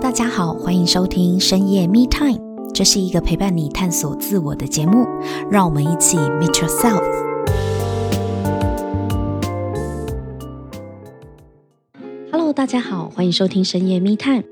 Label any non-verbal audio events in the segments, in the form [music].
大家好，欢迎收听深夜 Me Time，这是一个陪伴你探索自我的节目，让我们一起 Meet Yourself。Hello，大家好，欢迎收听深夜 Me Time。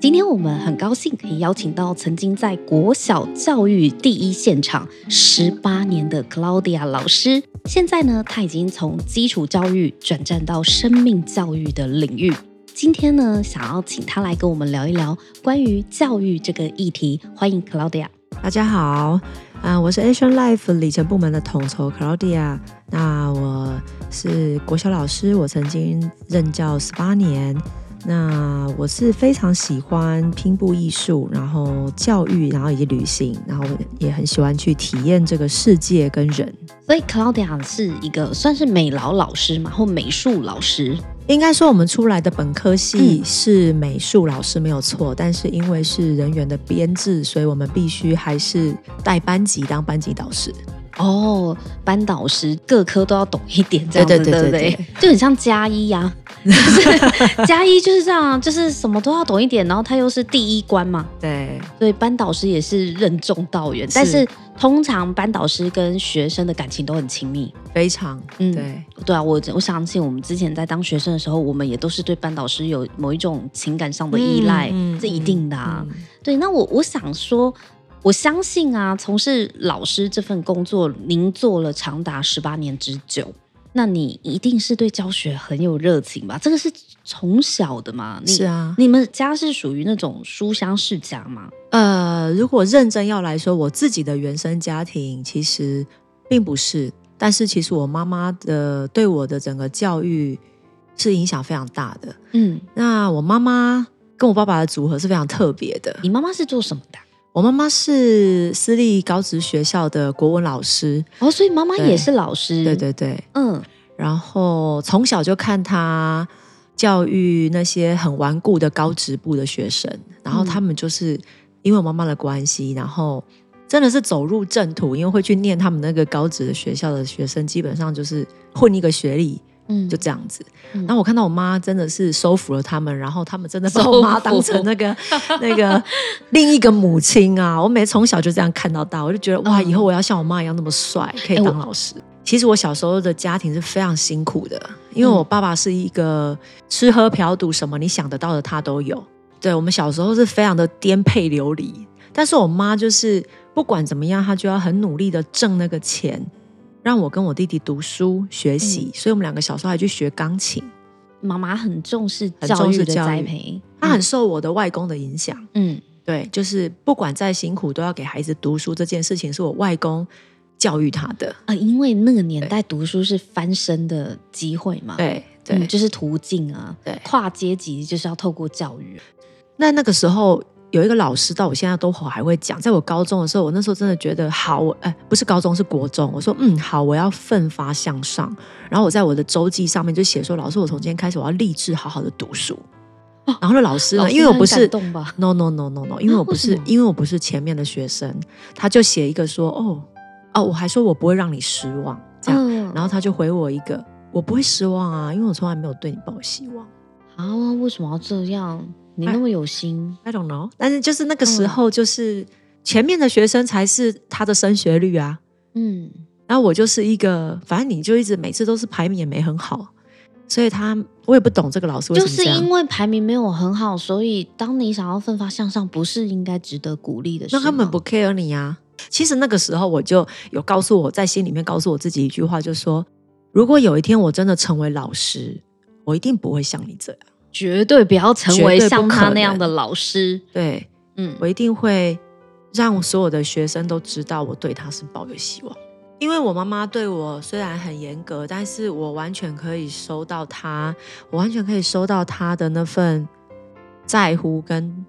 今天我们很高兴可以邀请到曾经在国小教育第一现场十八年的 Claudia 老师，现在呢，她已经从基础教育转战到生命教育的领域。今天呢，想要请他来跟我们聊一聊关于教育这个议题。欢迎 Claudia。大家好，啊，我是 Asian Life 里程部门的统筹 Claudia。那我是国小老师，我曾经任教十八年。那我是非常喜欢拼布艺术，然后教育，然后以及旅行，然后也很喜欢去体验这个世界跟人。所以 Claudia 是一个算是美劳老师嘛，或美术老师。应该说我们出来的本科系是美术老师没有错，嗯，但是因为是人员的编制，所以我们必须还是带班级当班级导师。哦班导师各科都要懂一点这样对对对对就很像加一呀 [laughs] 加一就是这样就是什么都要懂一点然后他又是第一关嘛。对。所以班导师也是任重道远但是通常班导师跟学生的感情都很亲密。非常嗯对。对啊我我想起我们之前在当学生的时候我们也都是对班导师有某一种情感上的依赖这一定的啊。对那我我想说我相信啊，从事老师这份工作，您做了长达十八年之久，那你一定是对教学很有热情吧？这个是从小的吗？是啊，你们家是属于那种书香世家吗？呃，如果认真要来说，我自己的原生家庭其实并不是，但是其实我妈妈的对我的整个教育是影响非常大的。嗯，那我妈妈跟我爸爸的组合是非常特别的。你妈妈是做什么的？我妈妈是私立高职学校的国文老师哦，所以妈妈也是老师。对对对，嗯。然后从小就看她教育那些很顽固的高职部的学生，然后他们就是因为我妈妈的关系，然后真的是走入正途，因为会去念他们那个高职的学校的学生，基本上就是混一个学历。嗯，就这样子。然后我看到我妈真的是收服了他们，然后他们真的把我妈当成那个 [laughs] 那个另一个母亲啊！我每从小就这样看到大，我就觉得哇，以后我要像我妈一样那么帅，可以当老师。其实我小时候的家庭是非常辛苦的，因为我爸爸是一个吃喝嫖赌什么你想得到的他都有。对，我们小时候是非常的颠沛流离，但是我妈就是不管怎么样，她就要很努力的挣那个钱。让我跟我弟弟读书学习，嗯，所以我们两个小时候还去学钢琴。妈妈很重视教育的栽培，她很受我的外公的影响。嗯，对，就是不管再辛苦，都要给孩子读书这件事情，是我外公教育他的。啊，因为那个年代读书是翻身的机会嘛，对对，嗯，就是途径啊，对，跨阶级就是要透过教育。那那个时候。有一个老师到我现在都还会讲，在我高中的时候，我那时候真的觉得好，我哎，不是高中是国中，我说嗯好，我要奋发向上。然后我在我的周记上面就写说，老师，我从今天开始我要立志好好的读书。哦、然后那老师呢，因为我不是 no no no no no，因为我不是因为我不是前面的学生，他就写一个说哦哦，我还说我不会让你失望这样、嗯，然后他就回我一个我不会失望啊，因为我从来没有对你抱希望。啊，为什么要这样？你那么有心，I don't know。但是就是那个时候，就是前面的学生才是他的升学率啊。嗯，然后我就是一个，反正你就一直每次都是排名也没很好，所以他我也不懂这个老师为什么就是因为排名没有很好，所以当你想要奋发向上，不是应该值得鼓励的？那根本不 care 你啊。其实那个时候我就有告诉我在心里面告诉我自己一句话，就说如果有一天我真的成为老师，我一定不会像你这样。绝对不要成为像他那样的老师。对，嗯，我一定会让所有的学生都知道我对他是抱有希望。因为我妈妈对我虽然很严格，但是我完全可以收到他，我完全可以收到他的那份在乎跟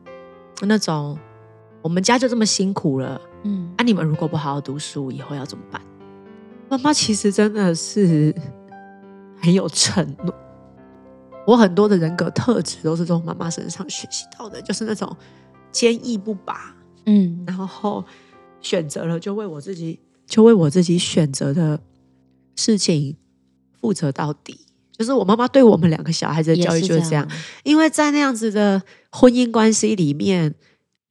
那种，我们家就这么辛苦了，嗯，啊，你们如果不好好读书，以后要怎么办？妈妈其实真的是 [laughs] 很有承诺。我很多的人格特质都是从妈妈身上学习到的，就是那种坚毅不拔，嗯，然后选择了就为我自己，就为我自己选择的事情负责到底，就是我妈妈对我们两个小孩子的教育就是这样，这样。因为在那样子的婚姻关系里面，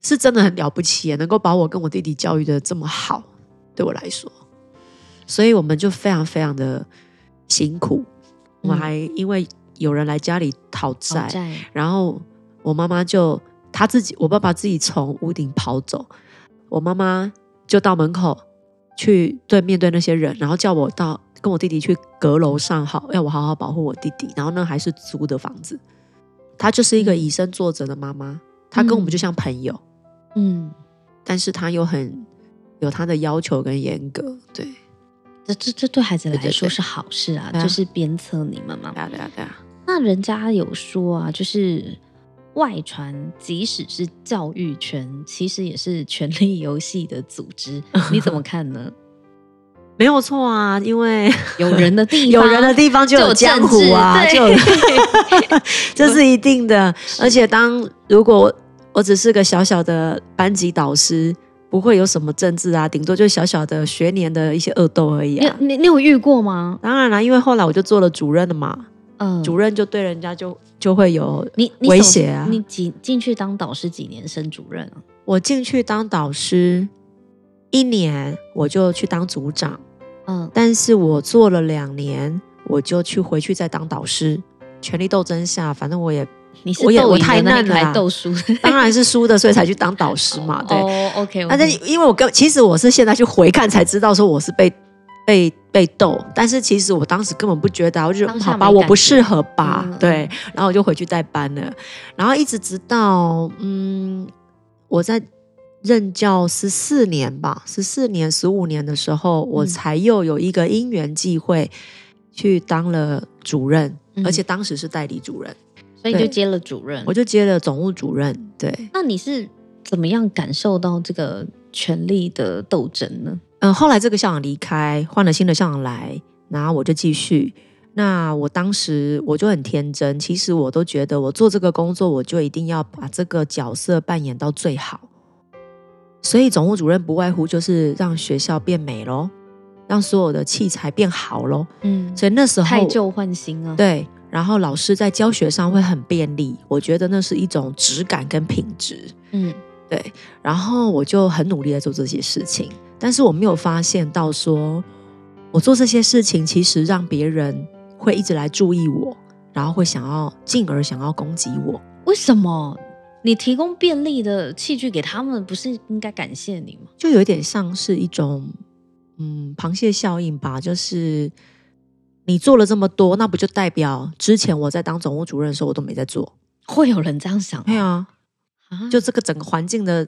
是真的很了不起，能够把我跟我弟弟教育的这么好，对我来说，所以我们就非常非常的辛苦，我们还因为有人来家里讨债，然后我妈妈就她自己，我爸爸自己从屋顶跑走，我妈妈就到门口去对面对那些人，然后叫我到。跟我弟弟去阁楼上，好，要我好好保护我弟弟。然后那还是租的房子，她就是一个以身作则的妈妈，她跟我们就像朋友，嗯，但是她又很有她的要求跟严格，对，这这这对孩子来说是好事啊，对对对，就是鞭策你们嘛，对啊对啊对啊。那人家有说啊，就是外传，即使是教育圈，其实也是权力游戏的组织，你怎么看呢？[laughs] 没有错啊，因为 [laughs] 有人的地方，有人的地方就有江湖啊，就有 [laughs] 这是一定的。而且，当如果我只是个小小的班级导师，不会有什么政治啊，顶多就小小的学年的一些恶斗而已啊。你你有遇过吗？当然了，因为后来我就做了主任了嘛。嗯，主任就对人家就就会有你威胁啊。你几进去当导师几年升主任啊？我进去当导师。一年我就去当组长，嗯，但是我做了两年，我就去回去再当导师。权力斗争下，反正我也，你是我也我太嫩了，斗输，[laughs] 当然是输的，所以才去当导师嘛。[laughs] 对，哦，OK，但是因为我跟其实我是现在去回看才知道说我是被被被斗，但是其实我当时根本不觉得，我就好吧，我不适合吧，嗯，对，然后我就回去代班了，然后一直直到嗯我在。任教十四年吧，十四年、十五年的时候，我才又有一个因缘际会去当了主任，嗯、而且当时是代理主任，所以就接了主任，我就接了总务主任。对，那你是怎么样感受到这个权力的斗争呢？嗯，后来这个校长离开，换了新的校长来，然后我就继续。那我当时我就很天真，其实我都觉得我做这个工作，我就一定要把这个角色扮演到最好。所以总务主任不外乎就是让学校变美喽，让所有的器材变好喽。嗯，所以那时候汰旧换新啊。对，然后老师在教学上会很便利，我觉得那是一种质感跟品质。嗯，对。然后我就很努力的做这些事情，但是我没有发现到说，我做这些事情其实让别人会一直来注意我，然后会想要进而想要攻击我。为什么？你提供便利的器具给他们，不是应该感谢你吗？就有一点像是一种，嗯，螃蟹效应吧。就是你做了这么多，那不就代表之前我在当总务主任的时候，我都没在做？会有人这样想？对啊，就这个整个环境的。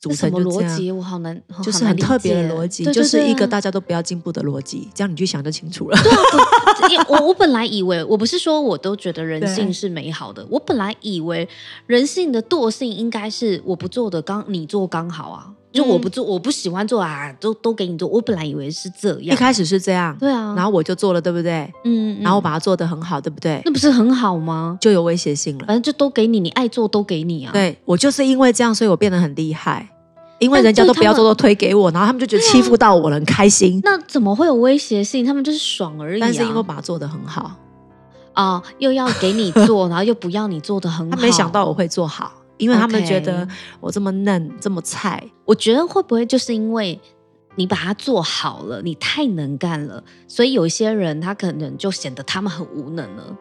组成就逻辑，我好难，就是很特别的逻辑，就是一个大家都不要进步的逻辑，这样你去想就清楚了。对啊，我我本来以为，我不是说我都觉得人性是美好的，我本来以为人性的惰性应该是我不做的刚你做刚好啊，就我不做，我不喜欢做啊，都都给你做。我本来以为是这样，一开始是这样，对啊，然后我就做了，对不对？嗯，然后我把它做得很好，对不对？那不是很好吗？就有威胁性了，反正就都给你，你爱做都给你啊。对，我就是因为这样，所以我变得很厉害。因为人家都不要做，都推给我，然后他们就觉得欺负到我了，很开心。那怎么会有威胁性？他们就是爽而已啊。但是因为我把它做得很好啊，又要给你做，然后又不要你做的很好。[laughs] 他没想到我会做好，因为他们觉得我这么嫩，这么菜。我觉得会不会就是因为你把它做好了，你太能干了，所以有一些人他可能就显得他们很无能了。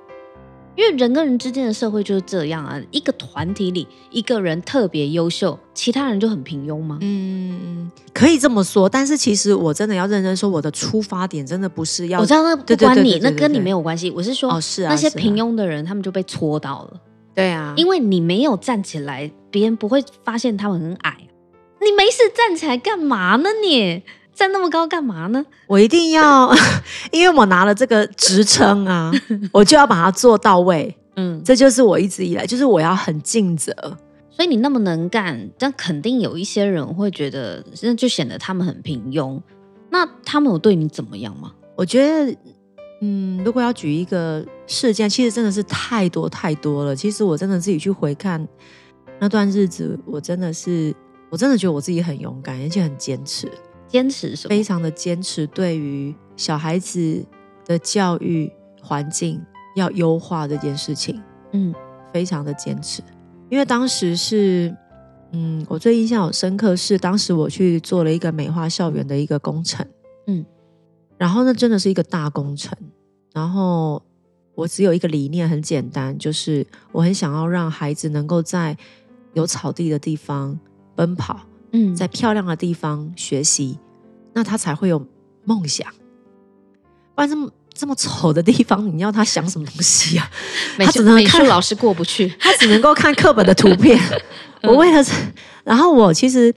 因为人跟人之间的社会就是这样啊，一个团体里一个人特别优秀，其他人就很平庸吗？嗯，可以这么说，但是其实我真的要认真说，我的出发点真的不是要，我知道那不关你，那跟你没有关系。我是说，哦，是啊，那些平庸的人，他们就被戳到了。对啊，因为你没有站起来，别人不会发现他们很矮。你没事站起来干嘛呢？你？站那么高干嘛呢？我一定要，[laughs] 因为我拿了这个职称啊，[laughs] 我就要把它做到位。嗯，这就是我一直以来，就是我要很尽责。所以你那么能干，但肯定有一些人会觉得，那就显得他们很平庸。那他们有对你怎么样吗？我觉得，嗯，如果要举一个事件，其实真的是太多太多了。其实我真的自己去回看那段日子，我真的是，我真的觉得我自己很勇敢，而且很坚持。坚持什么？非常的坚持，对于小孩子的教育环境，要优化这件事情，嗯，非常的坚持。因为当时是，嗯，我最印象有深刻是当时我去做了一个美化校园的一个工程，嗯，然后那真的是一个大工程，然后我只有一个理念很简单，就是我很想要让孩子能够在有草地的地方奔跑，嗯，在漂亮的地方学习，那他才会有梦想。不然这么这么丑的地方，你要他想什么东西啊？他只能看老师过不去，他只能够看课本的图片。[laughs] 我为了，然后我其实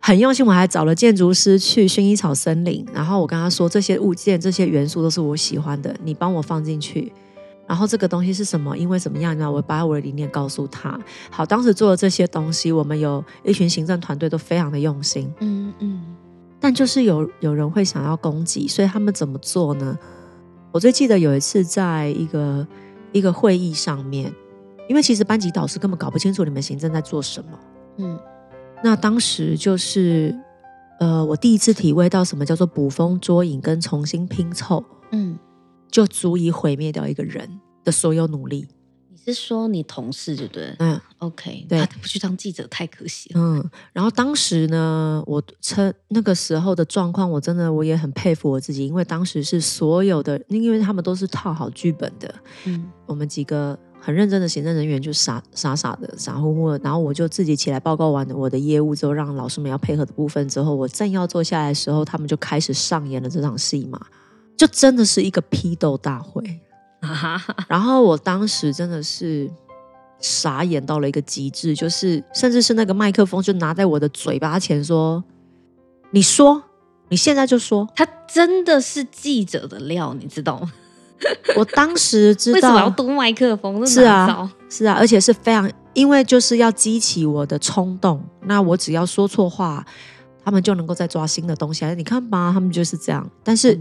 很用心，我还找了建筑师去薰衣草森林，然后我跟他说，这些物件、这些元素都是我喜欢的，你帮我放进去。然后这个东西是什么？因为怎么样呢？我把我的理念告诉他。好，当时做的这些东西，我们有一群行政团队都非常的用心。嗯嗯。但就是有有人会想要攻击，所以他们怎么做呢？我最记得有一次在一个一个会议上面，因为其实班级导师根本搞不清楚你们行政在做什么。嗯，那当时就是呃，我第一次体会到什么叫做捕风捉影跟重新拼凑。嗯。就足以毁灭掉一个人的所有努力。你是说你同事对不对？嗯，OK，对，他不去当记者太可惜了。嗯，然后当时呢，我称那个时候的状况，我真的我也很佩服我自己，因为当时是所有的，因为他们都是套好剧本的。嗯，我们几个很认真的行政人员就傻傻傻的、傻乎乎的，然后我就自己起来报告完我的业务之后，让老师们要配合的部分之后，我正要坐下来的时候，他们就开始上演了这场戏嘛。就真的是一个批斗大会，然后我当时真的是傻眼到了一个极致，就是甚至是那个麦克风就拿在我的嘴巴前说：“你说，你现在就说。”他真的是记者的料，你知道吗？我当时知道为什么要读麦克风？是啊，是啊，而且是非常，因为就是要激起我的冲动。那我只要说错话。他们就能够再抓新的东西来，你看吧，他们就是这样。但是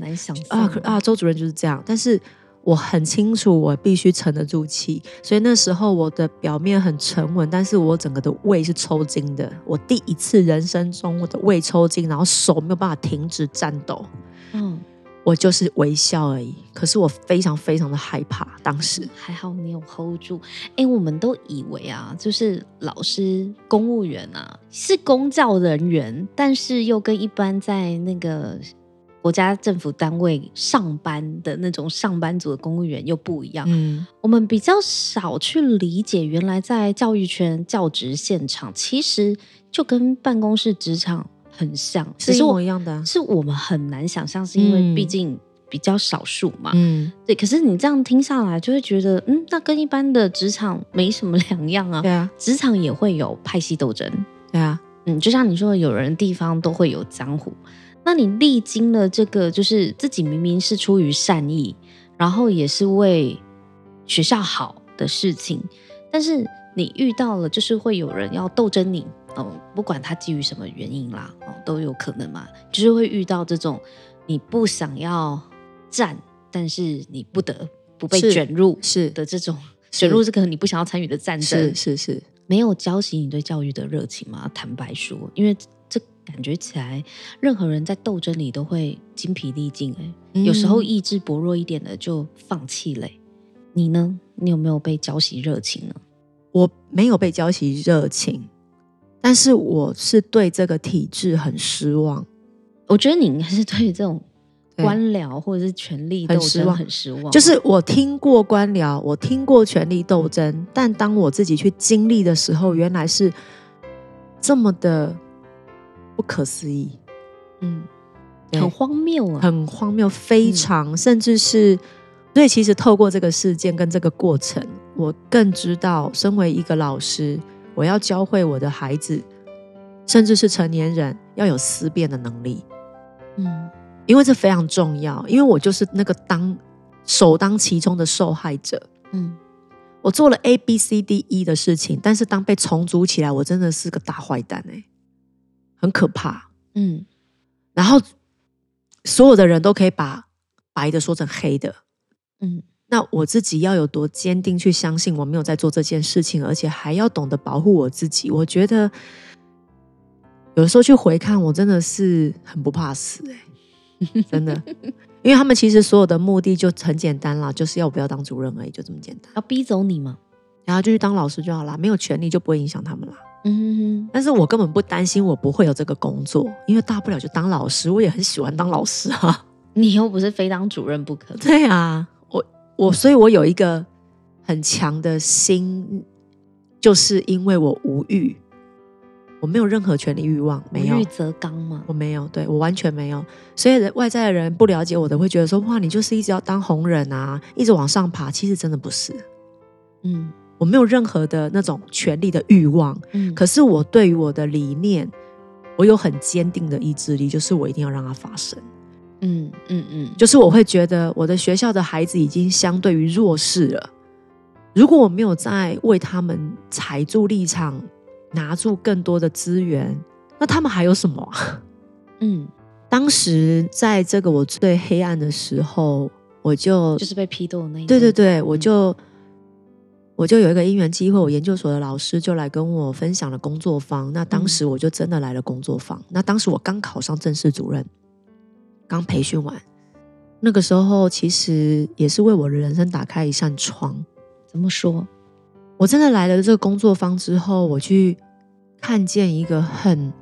啊啊，周主任就是这样。但是我很清楚，我必须沉得住气。所以那时候我的表面很沉稳，但是我整个的胃是抽筋的。我第一次人生中我的胃抽筋，然后手没有办法停止颤抖。嗯。我就是微笑而已，可是我非常非常的害怕。当时还好没有 hold 住。哎，我们都以为啊，就是老师、公务员啊，是公教人员，但是又跟一般在那个国家政府单位上班的那种上班族的公务员又不一样。嗯，我们比较少去理解，原来在教育圈、教职现场，其实就跟办公室职场。很像，是一模一样的，啊，是我们很难想象，是因为毕竟比较少数嘛。嗯，对。可是你这样听下来，就会觉得，嗯，那跟一般的职场没什么两样啊。对啊，职场也会有派系斗争。对啊，嗯，就像你说的，有人的地方都会有江湖。那你历经了这个，就是自己明明是出于善意，然后也是为学校好的事情，但是你遇到了，就是会有人要斗争你。哦，不管他基于什么原因啦，哦，都有可能嘛，就是会遇到这种你不想要战，但是你不得不被卷入是的这种卷入这个你不想要参与的战争，是是是，没有浇熄你对教育的热情吗？坦白说，因为这感觉起来，任何人在斗争里都会精疲力尽，哎、嗯，有时候意志薄弱一点的就放弃了。你呢？你有没有被浇熄热情呢？我没有被浇熄热情。但是我是对这个体制很失望，我觉得你应该是对这种官僚或者是权力斗争很失望。就是我听过官僚，我听过权力斗争，但当我自己去经历的时候，原来是这么的不可思议，嗯，很荒谬啊，很荒谬，非常，嗯、甚至是，所以其实透过这个事件跟这个过程，我更知道，身为一个老师。我要教会我的孩子，甚至是成年人，要有思辨的能力。嗯，因为这非常重要。因为我就是那个当首当其冲的受害者。嗯，我做了 A B C D E 的事情，但是当被重组起来，我真的是个大坏蛋哎，很可怕。嗯，然后所有的人都可以把白的说成黑的。嗯。那我自己要有多坚定去相信我没有在做这件事情，而且还要懂得保护我自己。我觉得有时候去回看，我真的是很不怕死哎、欸。真的，[laughs] 因为他们其实所有的目的就很简单啦，就是要我不要当主任而已，就这么简单。要逼走你吗？然后就去当老师就好啦，没有权利就不会影响他们啦。嗯哼哼，但是我根本不担心我不会有这个工作，因为大不了就当老师，我也很喜欢当老师啊。你又不是非当主任不可。[laughs] 对啊，我我所以，我有一个很强的心，就是因为我无欲，我没有任何权利欲望，没有。欲则刚嘛，我没有，对，我完全没有。所以外在的人不了解我的，会觉得说哇，你就是一直要当红人啊，一直往上爬。其实真的不是，嗯。我没有任何的那种权力的欲望，嗯，可是我对于我的理念，我有很坚定的意志力，就是我一定要让它发生，嗯嗯嗯，就是我会觉得我的学校的孩子已经相对于弱势了，如果我没有在为他们踩住立场，拿住更多的资源，那他们还有什么？嗯，[laughs] 当时在这个我最黑暗的时候，我就就是被批斗的那一，对对对，我就。嗯我就有一个因缘机会，我研究所的老师就来跟我分享了工作坊。那当时我就真的来了工作坊。嗯、那当时我刚考上正式主任，刚培训完，那个时候其实也是为我的人生打开一扇窗。怎么说？我真的来了这个工作坊之后，我去看见一个很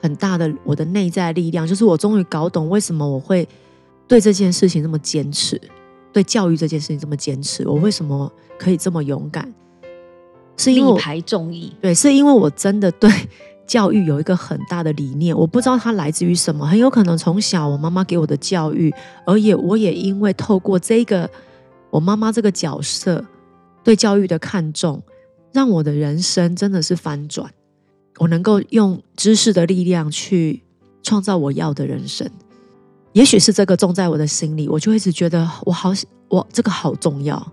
很大的我的内在力量，就是我终于搞懂为什么我会对这件事情这么坚持。对教育这件事情这么坚持，我为什么可以这么勇敢？是因为力排众议。对，是因为我真的对教育有一个很大的理念，我不知道它来自于什么，很有可能从小我妈妈给我的教育，而也我也因为透过这个我妈妈这个角色对教育的看重，让我的人生真的是翻转，我能够用知识的力量去创造我要的人生。也许是这个种在我的心里，我就一直觉得我好，我这个好重要。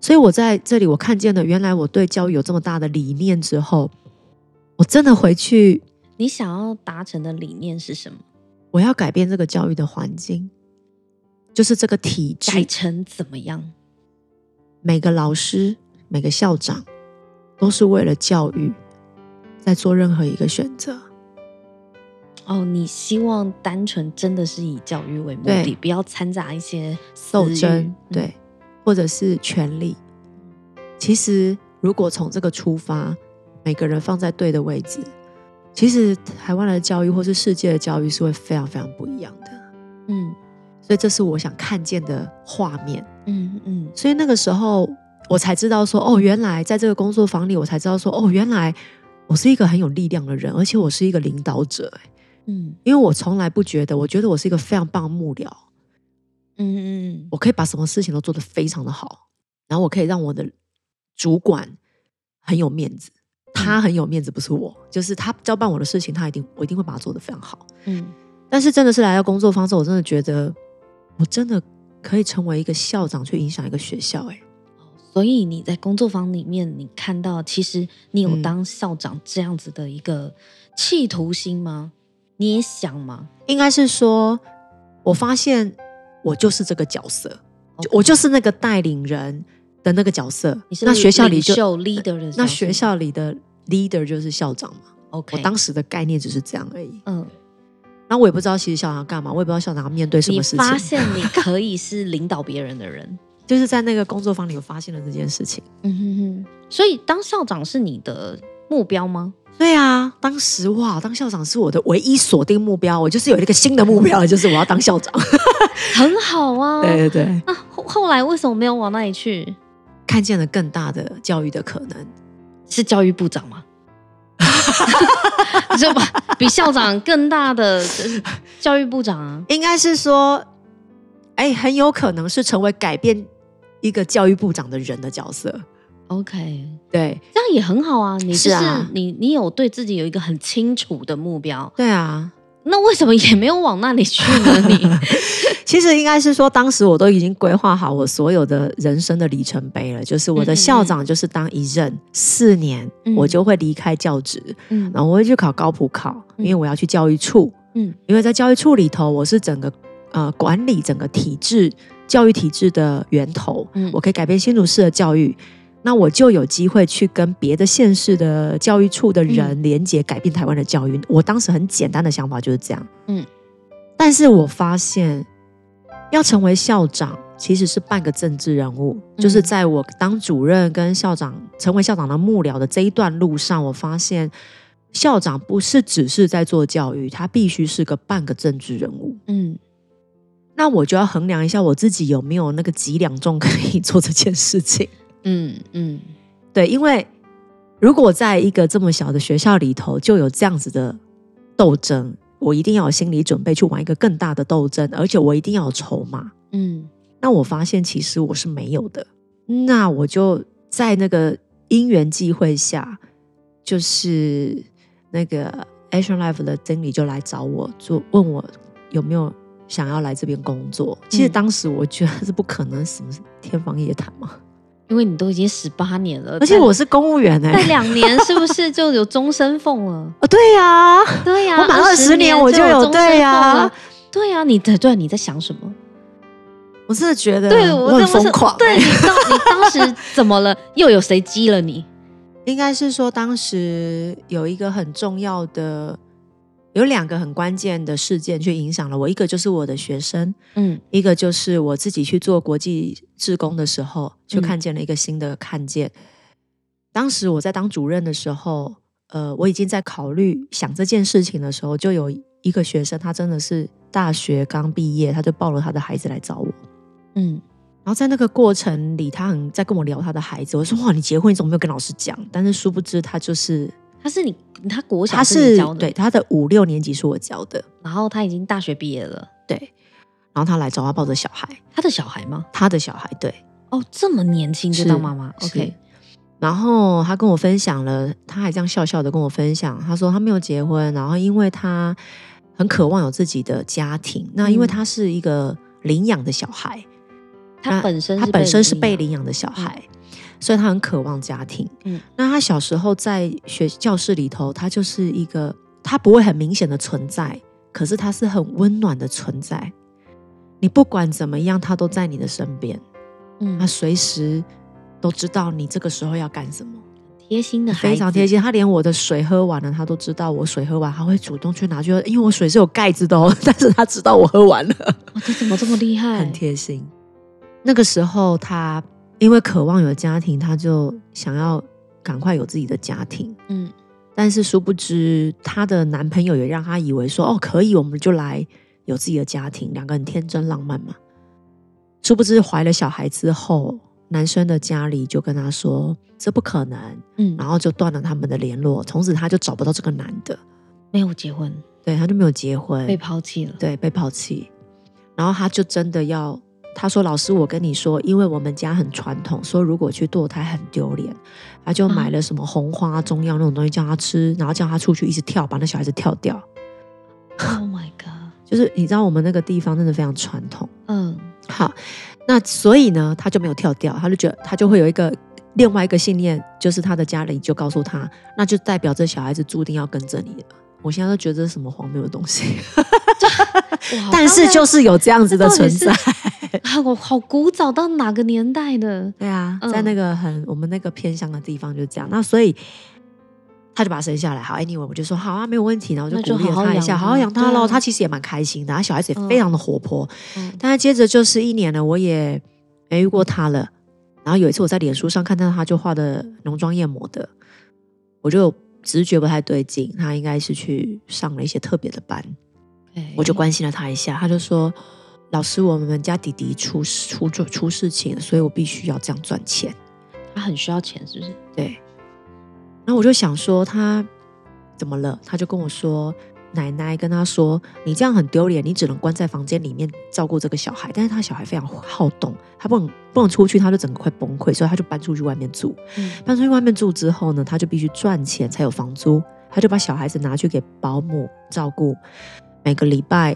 所以我在这里，我看见了原来我对教育有这么大的理念之后，我真的回去。你想要达成的理念是什么？我要改变这个教育的环境，就是这个体制改成怎么样？每个老师、每个校长都是为了教育在做任何一个选择。哦，你希望单纯真的是以教育为目的，不要掺杂一些斗争，对，嗯、或者是权力。其实，如果从这个出发，每个人放在对的位置，其实台湾的教育或是世界的教育是会非常非常不一样的。嗯，所以这是我想看见的画面。嗯嗯，所以那个时候我才知道说，哦，原来在这个工作坊里，我才知道说，哦，原来我是一个很有力量的人，而且我是一个领导者。嗯，因为我从来不觉得，我觉得我是一个非常棒的幕僚，嗯嗯，我可以把什么事情都做得非常的好，然后我可以让我的主管很有面子，他很有面子，不是我，就是他交办我的事情，他一定我一定会把它做得非常好，嗯，但是真的是来到工作坊之后，我真的觉得我真的可以成为一个校长，去影响一个学校，欸，哎，所以你在工作坊里面，你看到其实你有当校长这样子的一个企图心吗？你也想吗？应该是说，我发现我就是这个角色.我就是那个带领人的那个角色。你是那学校里就 leader 的，那学校里的 leader 就是校长嘛。OK，我当时的概念只是这样而已。嗯，那我也不知道其实校长要干嘛，我也不知道校长要面对什么事情。你发现你可以是领导别人的人，[laughs] 就是在那个工作坊里，我发现了这件事情。嗯哼哼，所以当校长是你的目标吗？对啊，当时哇，当校长是我的唯一锁定目标。我就是有一个新的目标，就是我要当校长，[laughs] 很好啊。对对对。那后后来为什么没有往那里去？看见了更大的教育的可能，是教育部长吗？就吧，比校长更大的教育部长啊？[laughs] 应该是说，哎，很有可能是成为改变一个教育部长的人的角色。OK，对，这样也很好啊。你就是，是啊，你，你有对自己有一个很清楚的目标。对啊，那为什么也没有往那里去呢？你 [laughs] 其实应该是说，当时我都已经规划好我所有的人生的里程碑了。就是我的校长就是当一任四年，嗯，我就会离开教职，嗯，然后我会去考高普考，因为我要去教育处，嗯，因为在教育处里头，我是整个呃管理整个体制教育体制的源头，嗯，我可以改变新竹市的教育。那我就有机会去跟别的县市的教育处的人连接，改变台湾的教育。嗯。我当时很简单的想法就是这样。嗯，但但是我发现，要成为校长其实是半个政治人物。嗯、就是在我当主任跟校长成为校长的幕僚的这一段路上，我发现校长不是只是在做教育，他必须是个半个政治人物。嗯，那我就要衡量一下我自己有没有那个几两重可以做这件事情。嗯嗯，对，因为如果在一个这么小的学校里头就有这样子的斗争。我一定要有心理准备去玩一个更大的斗争，而且我一定要有筹码。嗯，那我发现其实我是没有的。那我就在那个因缘际会下，就是那个 Action Life 的经理就来找我，就问我有没有想要来这边工作。其实当时我觉得是不可能，什么天方夜谭嘛。因为你都已经十八年了，而且我是公务员哎、欸，再两年是不是就有终身俸了？[laughs] 哦，对呀、啊，对呀、啊，我满二十年我就有对呀、啊，对呀、啊，你的对，你在想什么？我真的觉得对我很疯狂、欸。对你当，你当时怎么了？又有谁激了你？应该是说当时有一个很重要的。有两个很关键的事件去影响了我，一个就是我的学生，嗯，一个就是我自己去做国际志工的时候，就看见了一个新的看见。嗯、当时我在当主任的时候，呃，我已经在考虑想这件事情的时候，就有一个学生，他真的是大学刚毕业，他就抱了他的孩子来找我，嗯，然后在那个过程里，他很在跟我聊他的孩子，我说哇，你结婚你怎么没有跟老师讲？但是殊不知他就是。他是你，他国小是你教的，他是对他的五六年级是我教的，然后他已经大学毕业了，对，然后他来找他抱着小孩，他的小孩吗？他的小孩，对，哦，这么年轻就当妈妈，OK。然后他跟我分享了，他还这样笑笑的跟我分享，他说他没有结婚，然后因为他很渴望有自己的家庭，嗯、那因为他是一个领养的小孩，他本身他本身是被领养的小孩。嗯所以他很渴望家庭。嗯，那他小时候在学教室里头，他就是一个他不会很明显的存在，可是他是很温暖的存在。你不管怎么样，他都在你的身边。嗯，他随时都知道你这个时候要干什么。贴心的，非常贴心。他连我的水喝完了，他都知道我水喝完，他会主动去拿去喝，因为我水是有盖子的哦。[laughs] 但是他知道我喝完了。哦，这怎么这么厉害？很贴心。那个时候他。因为渴望有家庭，他就想要赶快有自己的家庭。嗯，但是殊不知，她的男朋友也让她以为说：“哦，可以，我们就来有自己的家庭。”两个人天真浪漫嘛。殊不知怀了小孩之后，男生的家里就跟她说：“这不可能。”嗯，然后就断了他们的联络。从此她就找不到这个男的，没有结婚。对，她就没有结婚，被抛弃了。对，被抛弃。然后她就真的要。他说：“老师，我跟你说，因为我们家很传统，说如果去堕胎很丢脸，他就买了什么红花、中药那种东西叫他吃，然后叫他出去一直跳，把那小孩子跳掉。Oh my god！[laughs] 就是你知道我们那个地方真的非常传统。嗯，好，那所以呢，他就没有跳掉，他就觉得他就会有一个另外一个信念，就是他的家里就告诉他，那就代表这小孩子注定要跟着你了。我现在都觉得这是什么荒谬的东西，[laughs] 但是就是有这样子的存在。[laughs] ”我好古早，到哪个年代的？对啊，在那个很我们那个偏乡的地方就这样。那所以他就把他生下来。好，anyway，我就说好啊，没有问题。然后我就鼓励他一下，好好养他喽。他其实也蛮开心的，他小孩子也非常的活泼。但是接着就是一年了，我也没遇过他了。然后有一次我在脸书上看到他就画的浓妆艳抹的，我就直觉不太对劲，他应该是去上了一些特别的班。我就关心了他一下，他就说。老师，我们家弟弟出出出出事情，所以我必须要这样赚钱。他很需要钱，是不是？对。然后我就想说，他怎么了？他就跟我说，奶奶跟他说，你这样很丢脸，你只能关在房间里面照顾这个小孩。但是他小孩非常好动，他不能不能出去，他就整个快崩溃，所以他就搬出去外面住。嗯。搬出去外面住之后呢，他就必须赚钱才有房租，他就把小孩子拿去给保姆照顾，每个礼拜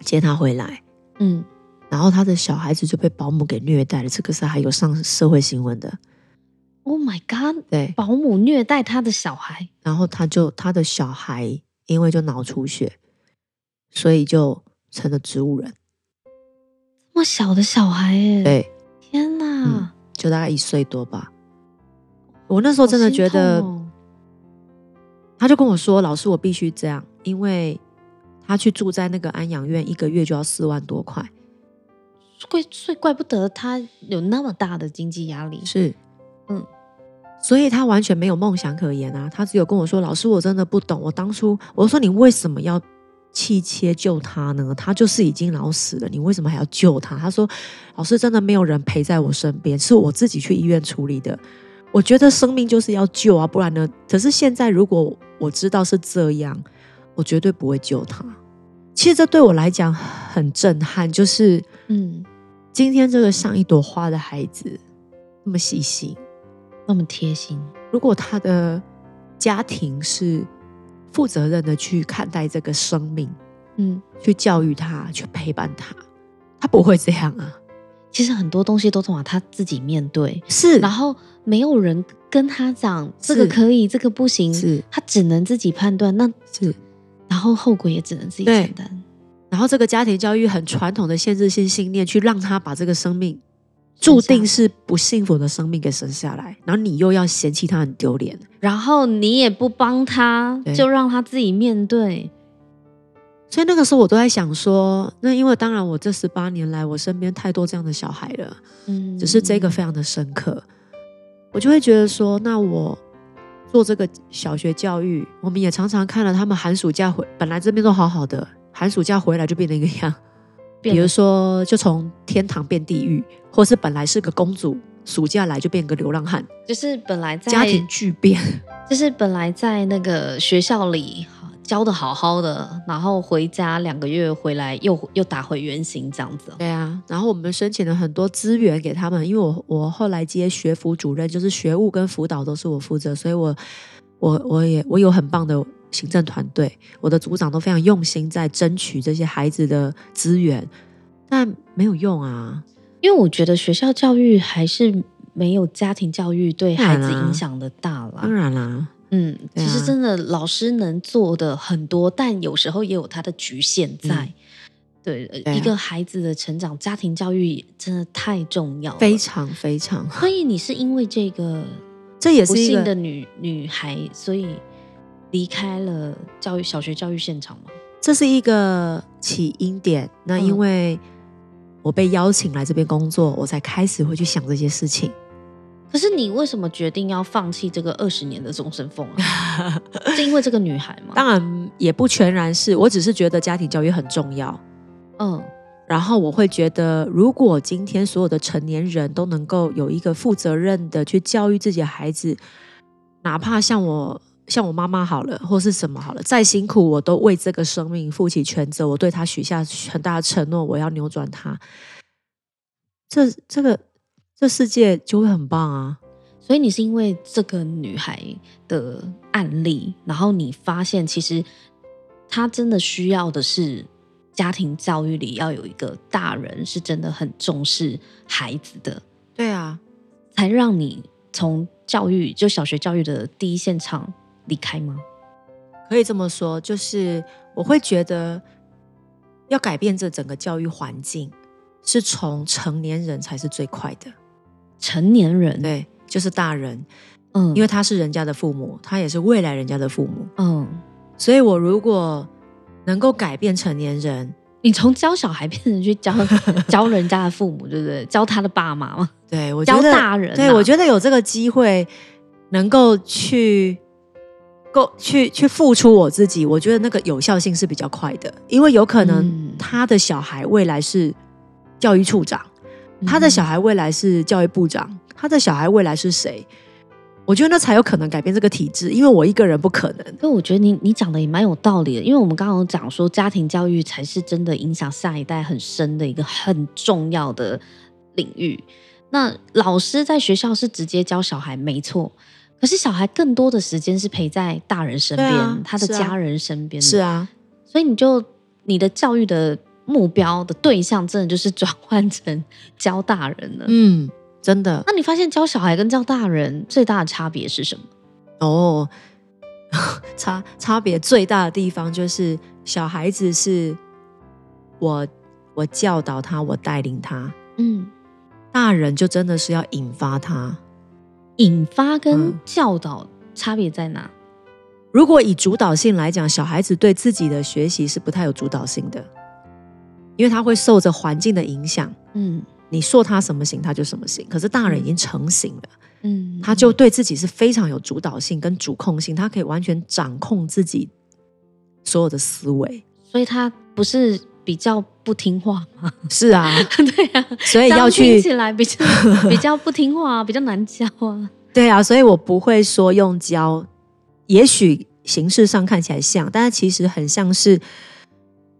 接他回来。嗯，然后他的小孩子就被保姆给虐待了，这个是还有上社会新闻的。Oh my god！对，保姆虐待他的小孩，然后他就他的小孩因为就脑出血，所以就成了植物人。这么小的小孩耶，对，天哪，嗯，就大概一岁多吧。我那时候真的觉得，哦，他就跟我说：“老师，我必须这样，因为。”他去住在那个安养院，一个月就要四万多块。怪，所以怪不得他有那么大的经济压力。是，嗯，所以他完全没有梦想可言啊！他只有跟我说：“老师，我真的不懂。我当初我说你为什么要弃切救他呢？他就是已经老死了，你为什么还要救他？”他说：“老师，真的没有人陪在我身边，是我自己去医院处理的。我觉得生命就是要救啊，不然呢？可是现在如果我知道是这样，我绝对不会救他。其实这对我来讲很震撼，就是嗯。”今天这个像一朵花的孩子，那么细心，那么贴心。如果他的家庭是负责任的去看待这个生命，嗯，去教育他，去陪伴他，他不会这样啊。其实很多东西都从他自己面对，是，然后没有人跟他讲这个可以，这个不行，是，他只能自己判断，那是，然后后果也只能自己承担。然后这个家庭教育很传统的限制性信念，去让他把这个生命注定是不幸福的生命给生下来，然后你又要嫌弃他很丢脸，然后你也不帮他，就让他自己面对。所以那个时候我都在想说，那因为当然我这十八年来，我身边太多这样的小孩了，嗯，只是这个非常的深刻，我就会觉得说，那我做这个小学教育，我们也常常看了他们寒暑假回，本来这边都好好的。寒暑假回来就变成一个样，比如说就从天堂变地狱，或是本来是个公主，暑假来就变个流浪汉，就是本来在家庭巨变，就是本来在那个学校里教的好好的，然后回家两个月回来又又打回原形这样子。对啊，然后我们申请了很多资源给他们，因为我我后来接学辅主任，就是学务跟辅导都是我负责，所以我我我也我有很棒的。行政团队，我的组长都非常用心在争取这些孩子的资源，但没有用啊，因为我觉得学校教育还是没有家庭教育对孩子影响的大啦。当然啦，嗯，啊、其实真的老师能做的很多，但有时候也有他的局限在。嗯、对，对啊、一个孩子的成长，家庭教育真的太重要了，非常非常。所以你是因为这个，[laughs] 这也是不幸的女女孩，所以。离开了教育小学教育现场吗？这是一个起因点。那因为我被邀请来这边工作，我才开始会去想这些事情。可是你为什么决定要放弃这个二十年的终身俸啊？[laughs] 是因为这个女孩吗？当然也不全然是，我只是觉得家庭教育很重要。嗯，然后我会觉得，如果今天所有的成年人都能够有一个负责任的去教育自己的孩子，哪怕像我。像我妈妈好了，或是什么好了，再辛苦我都为这个生命负起全责。我对她许下很大的承诺，我要扭转她。这这个这世界就会很棒啊！所以你是因为这个女孩的案例，然后你发现其实她真的需要的是家庭教育里要有一个大人是真的很重视孩子的。对啊，才让你从教育就小学教育的第一现场。离开吗？可以这么说，就是我会觉得要改变这整个教育环境，是从成年人才是最快的。成年人，对，就是大人，嗯，因为他是人家的父母，他也是未来人家的父母，嗯，所以我如果能够改变成年人，你从教小孩变成去教 [laughs] 教人家的父母，对不对？教他的爸妈嘛？对，我教大人啊，对，我觉得有这个机会能够去。够去去付出我自己，我觉得那个有效性是比较快的，因为有可能他的小孩未来是教育处长，嗯、他的小孩未来是教育部长，他的小孩未来是谁？我觉得那才有可能改变这个体制，因为我一个人不可能。所以我觉得你你讲的也蛮有道理的，因为我们刚刚有讲说家庭教育才是真的影响下一代很深的一个很重要的领域。那老师在学校是直接教小孩，没错。可是小孩更多的时间是陪在大人身边，啊、他的家人身边。是啊，所以你就你的教育的目标的对象，真的就是转换成教大人了。嗯，真的。那你发现教小孩跟教大人最大的差别是什么？哦，[laughs] 差差别最大的地方就是小孩子是我我教导他，我带领他。嗯，大人就真的是要引发他。引发跟教导差别在哪？嗯，如果以主导性来讲，小孩子对自己的学习是不太有主导性的，因为他会受着环境的影响。嗯，你说他什么型，他就什么型。可是大人已经成型了，嗯，他就对自己是非常有主导性跟主控性，他可以完全掌控自己所有的思维。所以他不是比较不听话吗？是啊，[laughs] 对啊，所以要去听起来比较 [laughs] 比较不听话，比较难教啊。对啊，所以我不会说用教，也许形式上看起来像，但是其实很像是，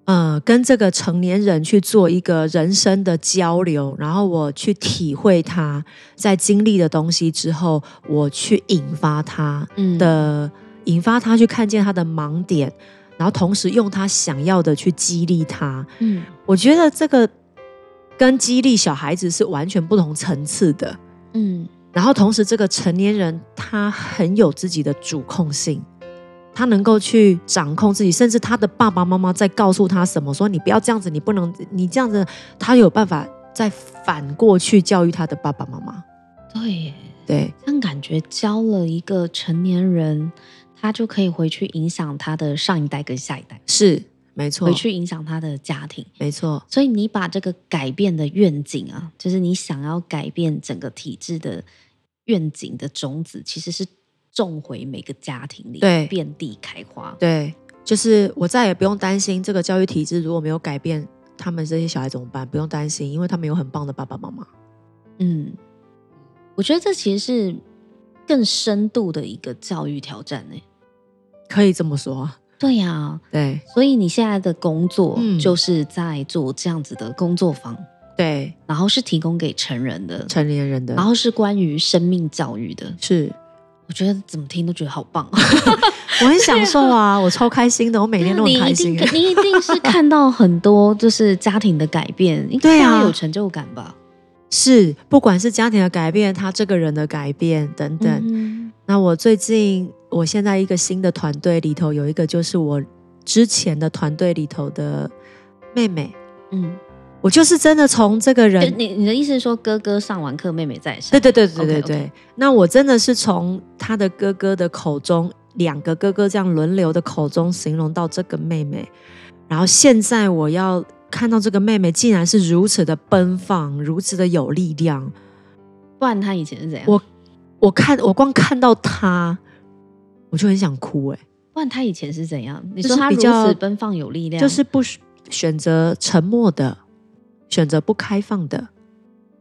呃，跟这个成年人去做一个人生的交流，然后我去体会他在经历的东西之后，我去引发他的，嗯、引发他去看见他的盲点，然后同时用他想要的去激励他。嗯，我觉得这个跟激励小孩子是完全不同层次的。嗯。然后同时，这个成年人他很有自己的主控性，他能够去掌控自己，甚至他的爸爸妈妈在告诉他什么，说你不要这样子，你不能，你这样子，他有办法再反过去教育他的爸爸妈妈。对耶，对，这样感觉教了一个成年人，他就可以回去影响他的上一代跟下一代。是。没错，回去影响他的家庭。没错，所以你把这个改变的愿景啊，就是你想要改变整个体制的愿景的种子，其实是种回每个家庭里，对，遍地开花。对，就是我再也不用担心这个教育体制如果没有改变，他们这些小孩怎么办？不用担心，因为他们有很棒的爸爸妈妈。嗯，我觉得这其实是更深度的一个教育挑战呢，可以这么说。对呀、啊，对，所以你现在的工作就是在做这样子的工作坊，嗯、对，然后是提供给成人的、成年人的，然后是关于生命教育的，是，我觉得怎么听都觉得好棒，[laughs] 我很享受啊，我超开心的，我每天都很开心。你一定，你一定是看到很多就是家庭的改变，[laughs] 对啊，有成就感吧？是，不管是家庭的改变，他这个人的改变等等。嗯、那我最近。我现在一个新的团队里头有一个，就是我之前的团队里头的妹妹。嗯，我就是真的从这个人，你你的意思是说，哥哥上完课，妹妹在上？对对对对对对。Okay, okay. 那我真的是从他的哥哥的口中，两个哥哥这样轮流的口中形容到这个妹妹，然后现在我要看到这个妹妹竟然是如此的奔放，如此的有力量。不然她以前是怎样？我我看我光看到她。我就很想哭哎、欸！不然她以前是怎样？你说他如此奔放有力量，就是不选择沉默的，选择不开放的。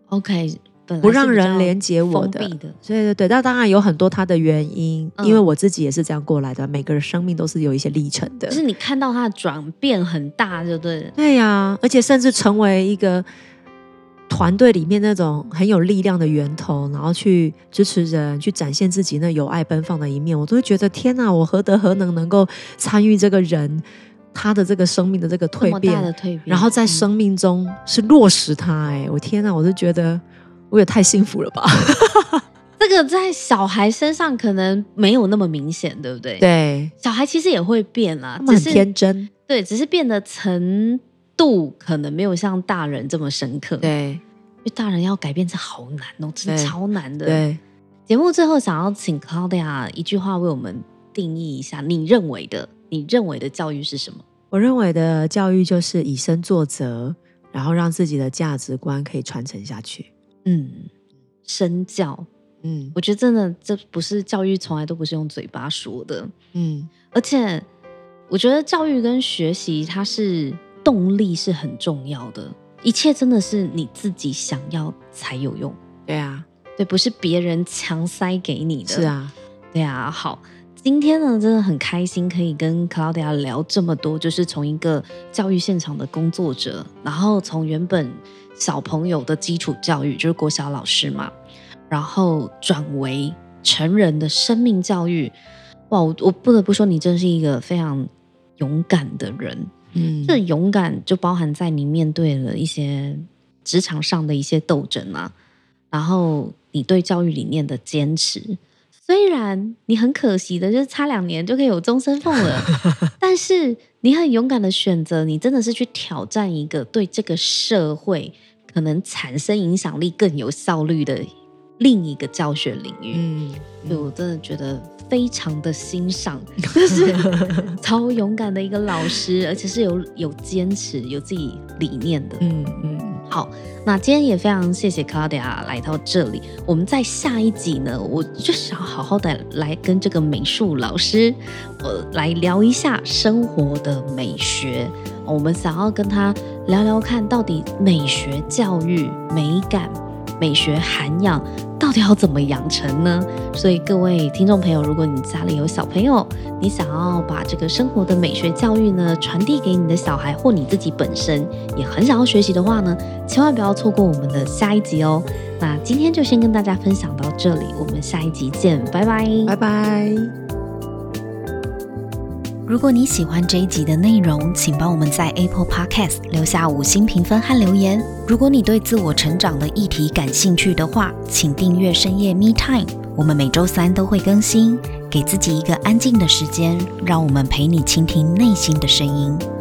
OK，不让人连接我的。对对对，那当然有很多他的原因，嗯、因为我自己也是这样过来的。每个人生命都是有一些历程的。就是你看到他的转变很大，就对。对呀、啊，而且甚至成为一个。团队里面那种很有力量的源头，然后去支持人，去展现自己那有爱奔放的一面，我都会觉得天哪，我何德何能能够参与这个人他的这个生命的这个蜕变，蜕变，然后在生命中是落实他。哎，我天哪，我就觉得我也太幸福了吧！[laughs] 这个在小孩身上可能没有那么明显，对不对？对，小孩其实也会变啊，很天真。对，只是变得程度可能没有像大人这么深刻。对，因为大人要改变这好难哦，真的超难的。对，节目最后想要请 Claudia 一句话为我们定义一下，你认为的，你认为的教育是什么？我认为的教育就是以身作则，然后让自己的价值观可以传承下去。嗯，身教。嗯，我觉得真的这不是教育，从来都不是用嘴巴说的。嗯，而且我觉得教育跟学习，它是。动力是很重要的，一切真的是你自己想要才有用。对啊，对，不是别人强塞给你的。是啊，对啊。好，今天呢，真的很开心可以跟 Claudia 聊这么多，就是从一个教育现场的工作者，然后从原本小朋友的基础教育，就是国小老师嘛，然后转为成人的生命教育。哇，我我不得不说，你真是一个非常勇敢的人。嗯，这勇敢就包含在你面对了一些职场上的一些斗争啊，然后你对教育理念的坚持，虽然你很可惜的就是差两年就可以有终身俸了，[laughs] 但是你很勇敢的选择，你真的是去挑战一个对这个社会可能产生影响力更有效率的另一个教学领域。嗯，所以我真的觉得非常的欣赏，[laughs] 就是超勇敢的一个老师，而且是有有坚持、有自己理念的。嗯嗯，好，那今天也非常谢谢 Claudia 来到这里。我们在下一集呢，我就想好好的来跟这个美术老师，呃，来聊一下生活的美学。我们想要跟他聊聊看，到底美学教育、美感、美学涵养。到底要怎么养成呢？所以各位听众朋友，如果你家里有小朋友，你想要把这个生活的美学教育呢传递给你的小孩，或你自己本身也很想要学习的话呢，千万不要错过我们的下一集哦。那今天就先跟大家分享到这里，我们下一集见，拜拜，拜拜。如果你喜欢这一集的内容，请帮我们在 Apple Podcast 留下五星评分和留言。如果你对自我成长的议题感兴趣的话，请订阅深夜 Me Time，我们每周三都会更新。给自己一个安静的时间，让我们陪你倾听内心的声音。